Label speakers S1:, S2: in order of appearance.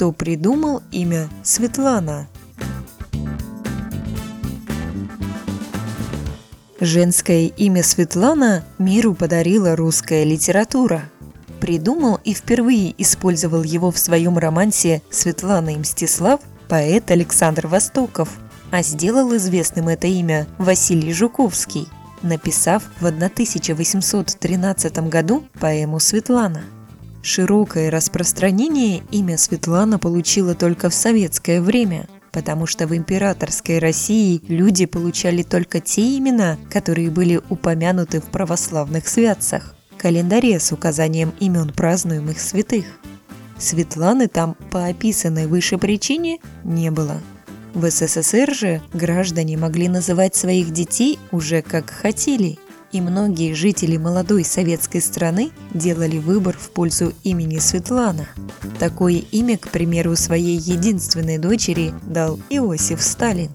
S1: кто придумал имя Светлана. Женское имя Светлана миру подарила русская литература. Придумал и впервые использовал его в своем романсе «Светлана и Мстислав» поэт Александр Востоков, а сделал известным это имя Василий Жуковский, написав в 1813 году поэму «Светлана». Широкое распространение имя Светлана получило только в советское время – потому что в императорской России люди получали только те имена, которые были упомянуты в православных святцах, календаре с указанием имен празднуемых святых. Светланы там по описанной выше причине не было. В СССР же граждане могли называть своих детей уже как хотели – и многие жители молодой советской страны делали выбор в пользу имени Светлана. Такое имя, к примеру, своей единственной дочери дал Иосиф Сталин.